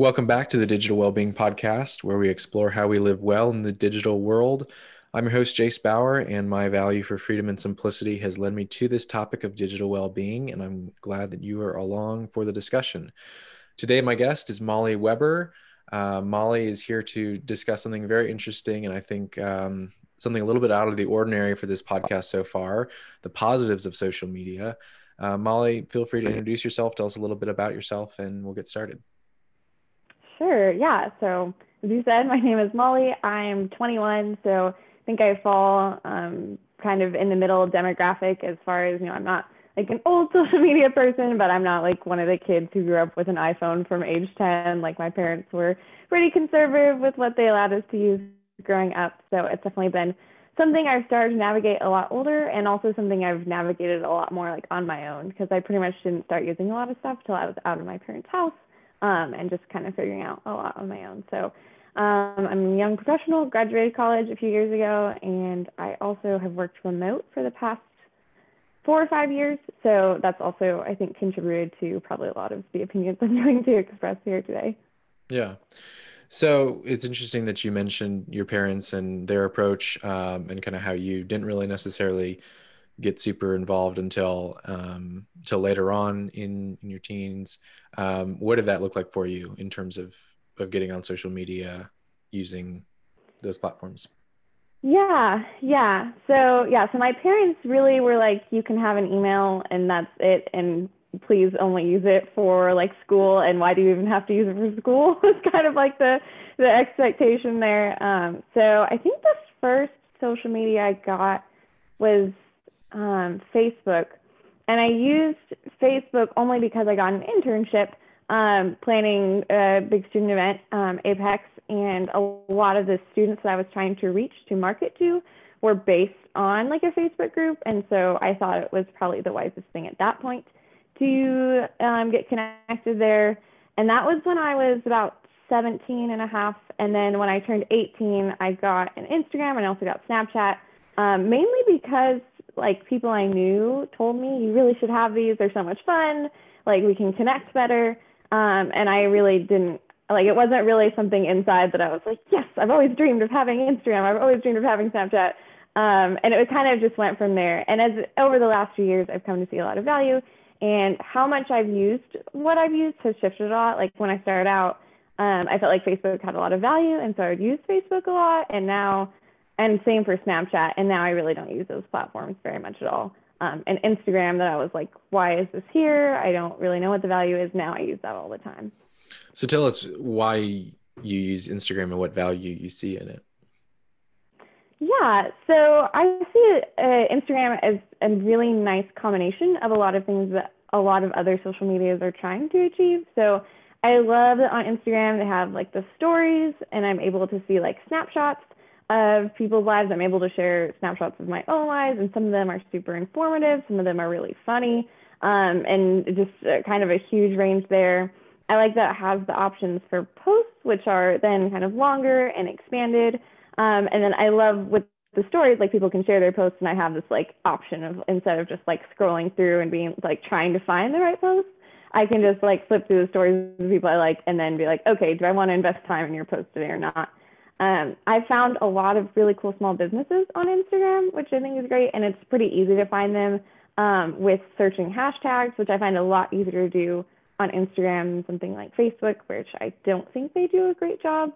Welcome back to the Digital Wellbeing Podcast, where we explore how we live well in the digital world. I'm your host, Jace Bauer, and my value for freedom and simplicity has led me to this topic of digital well being, and I'm glad that you are along for the discussion. Today, my guest is Molly Weber. Uh, Molly is here to discuss something very interesting, and I think um, something a little bit out of the ordinary for this podcast so far the positives of social media. Uh, Molly, feel free to introduce yourself, tell us a little bit about yourself, and we'll get started. Sure. Yeah. So, as you said, my name is Molly. I'm 21. So, I think I fall um, kind of in the middle demographic as far as, you know, I'm not like an old social media person, but I'm not like one of the kids who grew up with an iPhone from age 10. Like, my parents were pretty conservative with what they allowed us to use growing up. So, it's definitely been something I've started to navigate a lot older and also something I've navigated a lot more like on my own because I pretty much didn't start using a lot of stuff till I was out of my parents' house um, and just kind of figuring out a lot on my own. So um, I'm a young professional, graduated college a few years ago, and I also have worked remote for the past four or five years. So that's also, I think, contributed to probably a lot of the opinions I'm going to express here today. Yeah. So it's interesting that you mentioned your parents and their approach um, and kind of how you didn't really necessarily get super involved until um, until later on in, in your teens. Um, what did that look like for you in terms of of getting on social media using those platforms? Yeah, yeah. So yeah, so my parents really were like, you can have an email and that's it, and please only use it for like school. And why do you even have to use it for school? it's kind of like the the expectation there. Um, so I think the first social media I got was um, Facebook. And I used Facebook only because I got an internship um, planning a big student event, um, Apex, and a lot of the students that I was trying to reach to market to were based on like a Facebook group. And so I thought it was probably the wisest thing at that point to um, get connected there. And that was when I was about 17 and a half. And then when I turned 18, I got an Instagram and I also got Snapchat, um, mainly because like people I knew told me you really should have these. They're so much fun. Like we can connect better. Um, and I really didn't like it wasn't really something inside that I was like, yes, I've always dreamed of having Instagram. I've always dreamed of having Snapchat. Um, and it kind of just went from there. And as over the last few years, I've come to see a lot of value and how much I've used what I've used has shifted a lot. Like when I started out, um, I felt like Facebook had a lot of value, and so I would use Facebook a lot. And now and same for Snapchat. And now I really don't use those platforms very much at all. Um, and Instagram, that I was like, why is this here? I don't really know what the value is. Now I use that all the time. So tell us why you use Instagram and what value you see in it. Yeah, so I see uh, Instagram as a really nice combination of a lot of things that a lot of other social medias are trying to achieve. So I love that on Instagram they have like the stories, and I'm able to see like snapshots of people's lives. I'm able to share snapshots of my own lives, and some of them are super informative, some of them are really funny, um, and just kind of a huge range there. I like that it has the options for posts, which are then kind of longer and expanded. Um, and then I love with the stories, like people can share their posts, and I have this like option of instead of just like scrolling through and being like trying to find the right post, I can just like flip through the stories of people I like and then be like, okay, do I want to invest time in your post today or not? Um, I found a lot of really cool small businesses on Instagram, which I think is great, and it's pretty easy to find them um, with searching hashtags, which I find a lot easier to do on Instagram something like Facebook, which I don't think they do a great job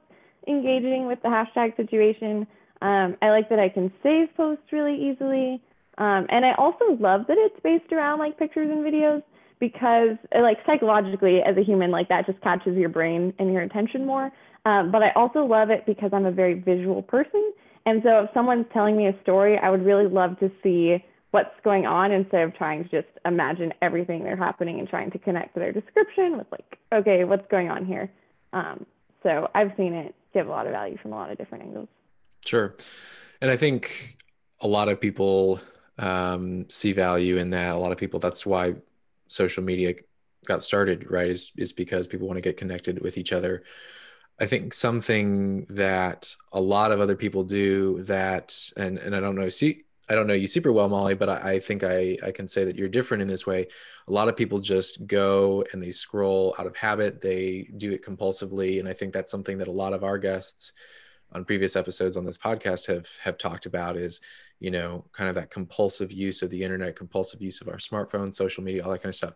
engaging with the hashtag situation. Um, I like that I can save posts really easily. Um, and I also love that it's based around like pictures and videos because like psychologically as a human, like that just catches your brain and your attention more. Um, but I also love it because I'm a very visual person. And so if someone's telling me a story, I would really love to see what's going on instead of trying to just imagine everything they're happening and trying to connect to their description with like, okay, what's going on here? Um, so I've seen it give a lot of value from a lot of different angles. Sure. And I think a lot of people um, see value in that. A lot of people, that's why social media got started, right? Is, is because people want to get connected with each other. I think something that a lot of other people do that, and, and I don't know, see, I don't know you super well, Molly, but I, I, think I, I can say that you're different in this way. A lot of people just go and they scroll out of habit. They do it compulsively. And I think that's something that a lot of our guests on previous episodes on this podcast have have talked about is you know kind of that compulsive use of the internet compulsive use of our smartphone social media all that kind of stuff.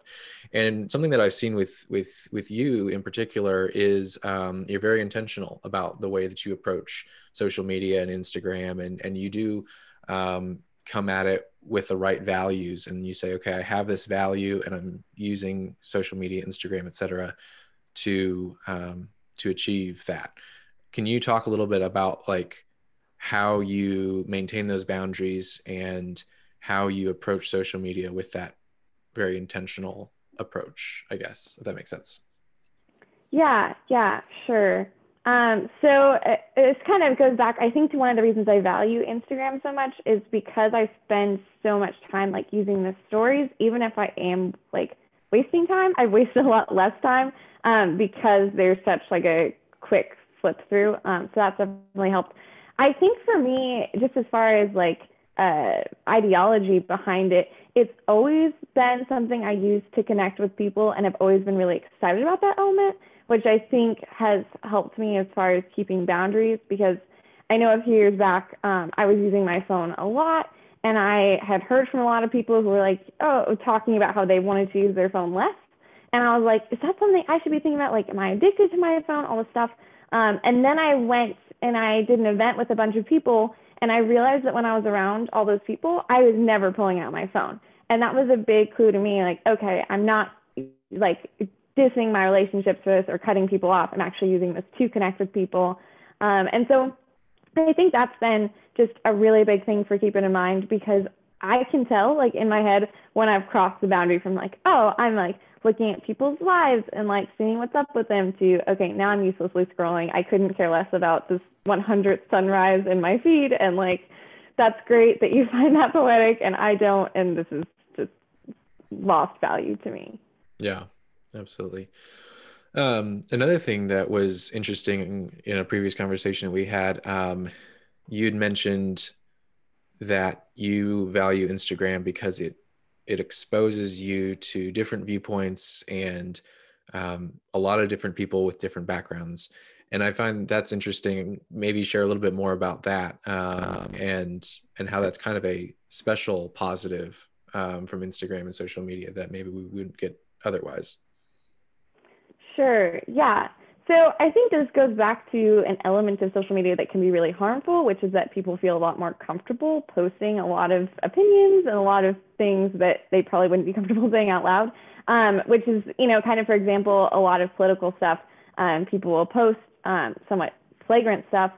And something that i've seen with with with you in particular is um, you're very intentional about the way that you approach social media and instagram and and you do um, come at it with the right values. And you say okay i have this value and i'm using social media instagram etc to um, to achieve that can you talk a little bit about like how you maintain those boundaries and how you approach social media with that very intentional approach i guess if that makes sense? Yeah yeah sure. Um, so it, it kind of goes back i think to one of the reasons i value instagram so much is because i spend so much time like using the stories. Even if i am like wasting time i waste a lot less time um, because there's such like a quick flip through. Um, so that's definitely helped. I think for me, just as far as like uh, ideology behind it, it's always been something I use to connect with people, and I've always been really excited about that element, which I think has helped me as far as keeping boundaries. Because I know a few years back, um, I was using my phone a lot, and I had heard from a lot of people who were like, oh, talking about how they wanted to use their phone less. And I was like, is that something I should be thinking about? Like, am I addicted to my phone? All this stuff. Um, and then I went and I did an event with a bunch of people, and I realized that when I was around all those people, I was never pulling out my phone. And that was a big clue to me like, okay, I'm not like dissing my relationships with or cutting people off. I'm actually using this to connect with people. Um, and so I think that's been just a really big thing for keeping in mind because I can tell, like in my head, when I've crossed the boundary from like, oh, I'm like looking at people's lives and like seeing what's up with them to okay now i'm uselessly scrolling. I couldn't care less about this 100th sunrise in my feed. And like that's great that you find that poetic. And i don't. And this is just lost value to me. Yeah absolutely. Um, another thing that was interesting in a previous conversation we had um, you'd mentioned that you value instagram because it it exposes you to different viewpoints and um, a lot of different people with different backgrounds. And i find that's interesting. Maybe share a little bit more about that um, and and how that's kind of a special positive um, from instagram and social media that maybe we wouldn't get otherwise. Sure. Yeah so I think this goes back to an element of social media that can be really harmful, which is that people feel a lot more comfortable posting a lot of opinions and a lot of things that they probably wouldn't be comfortable saying out loud. Um, which is, you know, kind of, for example, a lot of political stuff. Um, people will post um, somewhat flagrant stuff.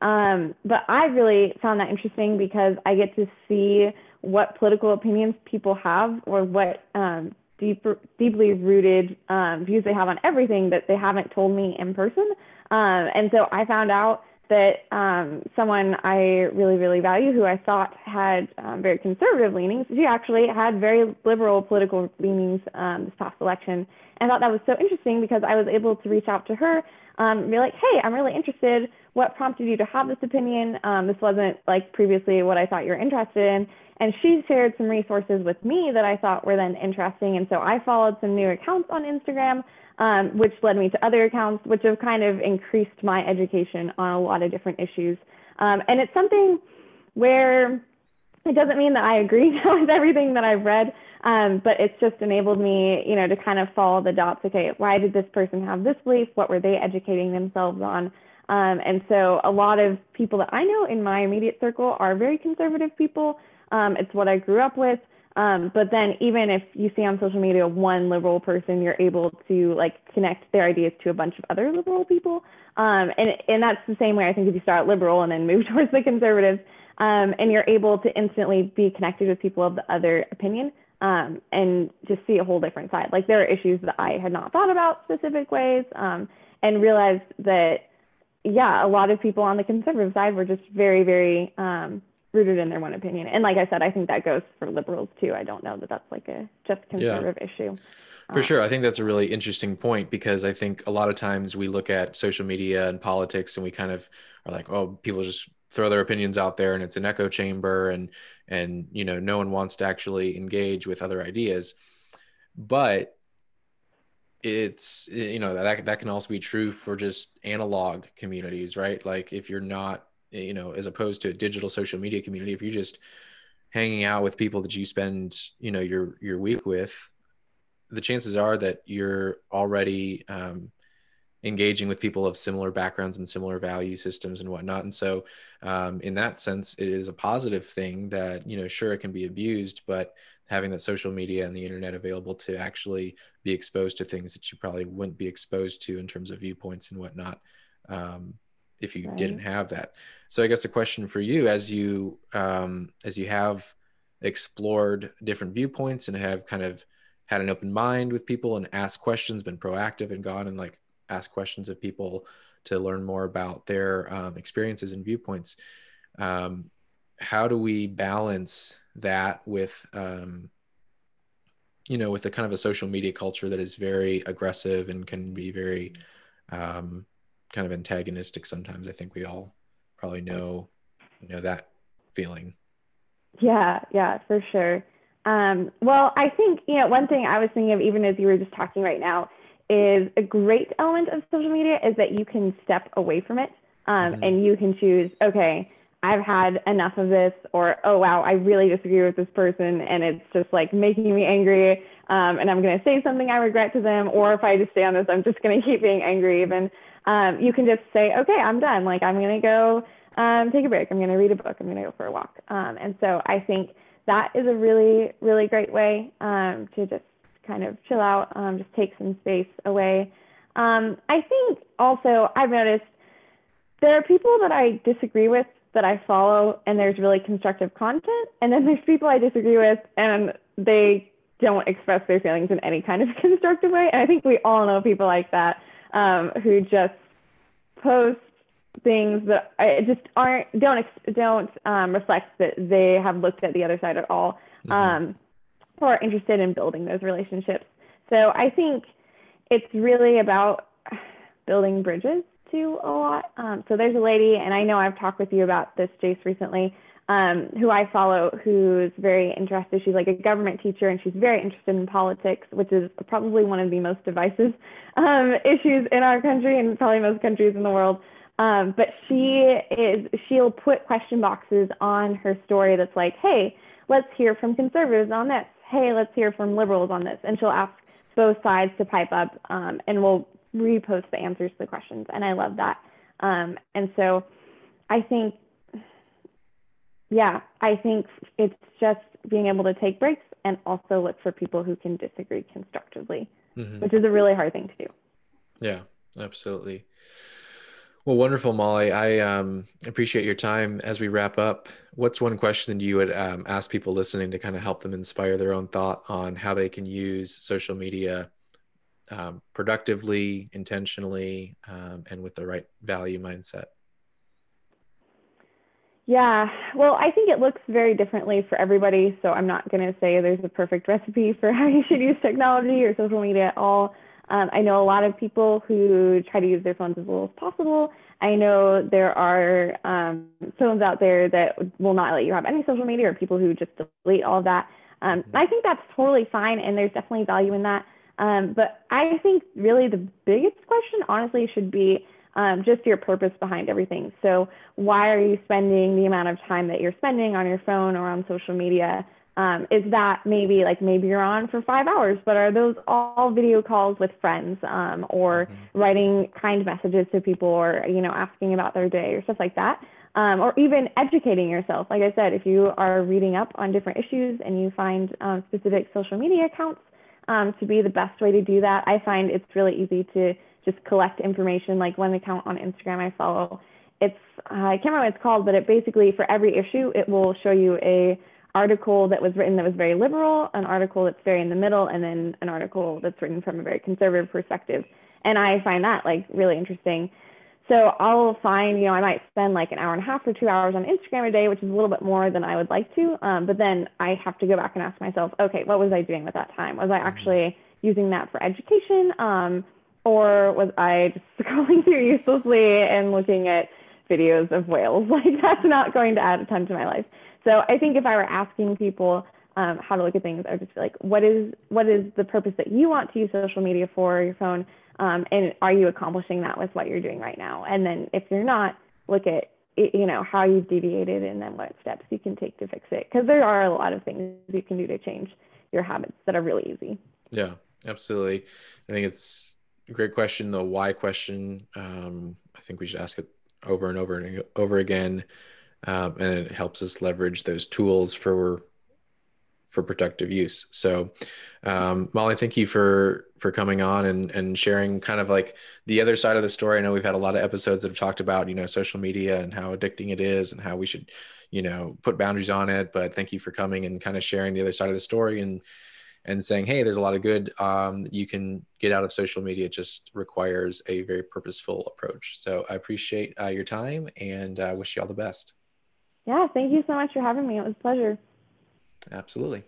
Um, but I really found that interesting because I get to see what political opinions people have or what um, deep, deeply rooted um, views they have on everything that they haven't told me in person. Um, and so I found out that um, someone I really, really value, who I thought had um, very conservative leanings, she actually had very liberal political leanings um, this past election. And I thought that was so interesting because I was able to reach out to her um, be like, hey, I'm really interested. What prompted you to have this opinion? Um, this wasn't like previously what I thought you were interested in. And she shared some resources with me that I thought were then interesting. And so I followed some new accounts on Instagram, um, which led me to other accounts, which have kind of increased my education on a lot of different issues. Um, and it's something where it doesn't mean that I agree with everything that I've read, um, but it's just enabled me, you know, to kind of follow the dots. Okay, why did this person have this belief? What were they educating themselves on? Um, and so a lot of people that I know in my immediate circle are very conservative people um, it's what I grew up with. Um, but then even if you see on social media one liberal person, you're able to like connect their ideas to a bunch of other liberal people. Um, and, and that's the same way I think if you start liberal and then move towards the conservatives, um, and you're able to instantly be connected with people of the other opinion um, and just see a whole different side. Like there are issues that I had not thought about specific ways um, and realized that, yeah, a lot of people on the conservative side were just very, very um, rooted in their one opinion. And like I said, I think that goes for liberals too. I don't know that that's like a just conservative yeah. issue. For sure. I think that's a really interesting point because I think a lot of times we look at social media and politics and we kind of are like, oh, people just throw their opinions out there and it's an echo chamber and and you know no one wants to actually engage with other ideas. But it's you know that that can also be true for just analog communities right? Like if you're not you know as opposed to a digital social media community if you're just hanging out with people that you spend you know your your week with the chances are that you're already um, engaging with people of similar backgrounds and similar value systems and whatnot. And so, um, in that sense, it is a positive thing that, you know, sure, it can be abused, but having that social media and the internet available to actually be exposed to things that you probably wouldn't be exposed to in terms of viewpoints and whatnot. Um, if you right. didn't have that. So I guess a question for you as you um, as you have explored different viewpoints and have kind of had an open mind with people and asked questions, been proactive and gone and like ask questions of people to learn more about their um, experiences and viewpoints. Um, how do we balance that with, um, you know, with the kind of a social media culture that is very aggressive and can be very um, kind of antagonistic sometimes? I think we all probably know, you know, that feeling. Yeah, yeah, for sure. Um, well, I think, you know, one thing I was thinking of, even as you were just talking right now, is a great element of social media is that you can step away from it um, mm-hmm. and you can choose, okay, I've had enough of this, or oh wow, I really disagree with this person and it's just like making me angry. Um, and I'm going to say something I regret to them, or if I just stay on this, I'm just going to keep being angry. Even um, you can just say, okay, I'm done. Like I'm going to go um, take a break. I'm going to read a book. I'm going to go for a walk. Um, and so I think that is a really, really great way um, to just kind of chill out, um, just take some space away. Um, I think also I've noticed there are people that I disagree with that I follow, and there's really constructive content, and then there's people I disagree with, and they don't express their feelings in any kind of constructive way. And I think we all know people like that um, who just post things that I just aren't don't don't um, reflect that they have looked at the other side at all. Mm-hmm. Um, who are interested in building those relationships. So I think it's really about building bridges to a lot. Um, so there's a lady, and I know I've talked with you about this, Jace, recently, um, who I follow, who's very interested. She's like a government teacher, and she's very interested in politics, which is probably one of the most divisive um, issues in our country and probably most countries in the world. Um, but she is, she'll put question boxes on her story that's like, hey, let's hear from conservatives on this hey, let's hear from liberals on this. And she'll ask both sides to pipe up um, and we'll repost the answers to the questions. And I love that. Um, and so I think, yeah, I think it's just being able to take breaks and also look for people who can disagree constructively, mm-hmm. which is a really hard thing to do. Yeah, absolutely. Well, wonderful, Molly. I um, appreciate your time. As we wrap up, what's one question you would um, ask people listening to kind of help them inspire their own thought on how they can use social media um, productively, intentionally, um, and with the right value mindset? Yeah, well, I think it looks very differently for everybody. So I'm not going to say there's a perfect recipe for how you should use technology or social media at all. Um, I know a lot of people who try to use their phones as little as possible. I know there are um, phones out there that will not let you have any social media or people who just delete all of that. Um, mm-hmm. I think that's totally fine, and there's definitely value in that. Um, but I think really the biggest question, honestly, should be um, just your purpose behind everything. So, why are you spending the amount of time that you're spending on your phone or on social media? Um, is that maybe like maybe you're on for five hours, but are those all video calls with friends um, or mm-hmm. writing kind messages to people or you know asking about their day or stuff like that, um, or even educating yourself? Like I said, if you are reading up on different issues and you find um, specific social media accounts um, to be the best way to do that, I find it's really easy to just collect information. Like one account on Instagram I follow, it's uh, I can't remember what it's called, but it basically for every issue it will show you a article that was written that was very liberal, an article that's very in the middle, and then an article that's written from a very conservative perspective. And I find that like really interesting. So I'll find, you know, I might spend like an hour and a half or two hours on Instagram a day, which is a little bit more than I would like to. Um, but then I have to go back and ask myself, okay, what was I doing with that time? Was I mm-hmm. actually using that for education? Um, or was I just scrolling through uselessly and looking at videos of whales? Like that's not going to add a ton to my life. So I think if I were asking people um, how to look at things, I would just be like, what is what is the purpose that you want to use social media for your phone, um, and are you accomplishing that with what you're doing right now? And then if you're not, look at you know how you've deviated and then what steps you can take to fix it. Because there are a lot of things you can do to change your habits that are really easy. Yeah absolutely. I think it's a great question the why question. Um, i think we should ask it over and over and over again um, and it helps us leverage those tools for for productive use. So, um, Molly, thank you for for coming on and and sharing kind of like the other side of the story. I know we've had a lot of episodes that have talked about you know social media and how addicting it is and how we should you know put boundaries on it. But thank you for coming and kind of sharing the other side of the story and and saying, hey, there's a lot of good um, you can get out of social media. It just requires a very purposeful approach. So I appreciate uh, your time and uh, wish you all the best. Yeah, thank you so much for having me. It was a pleasure. Absolutely.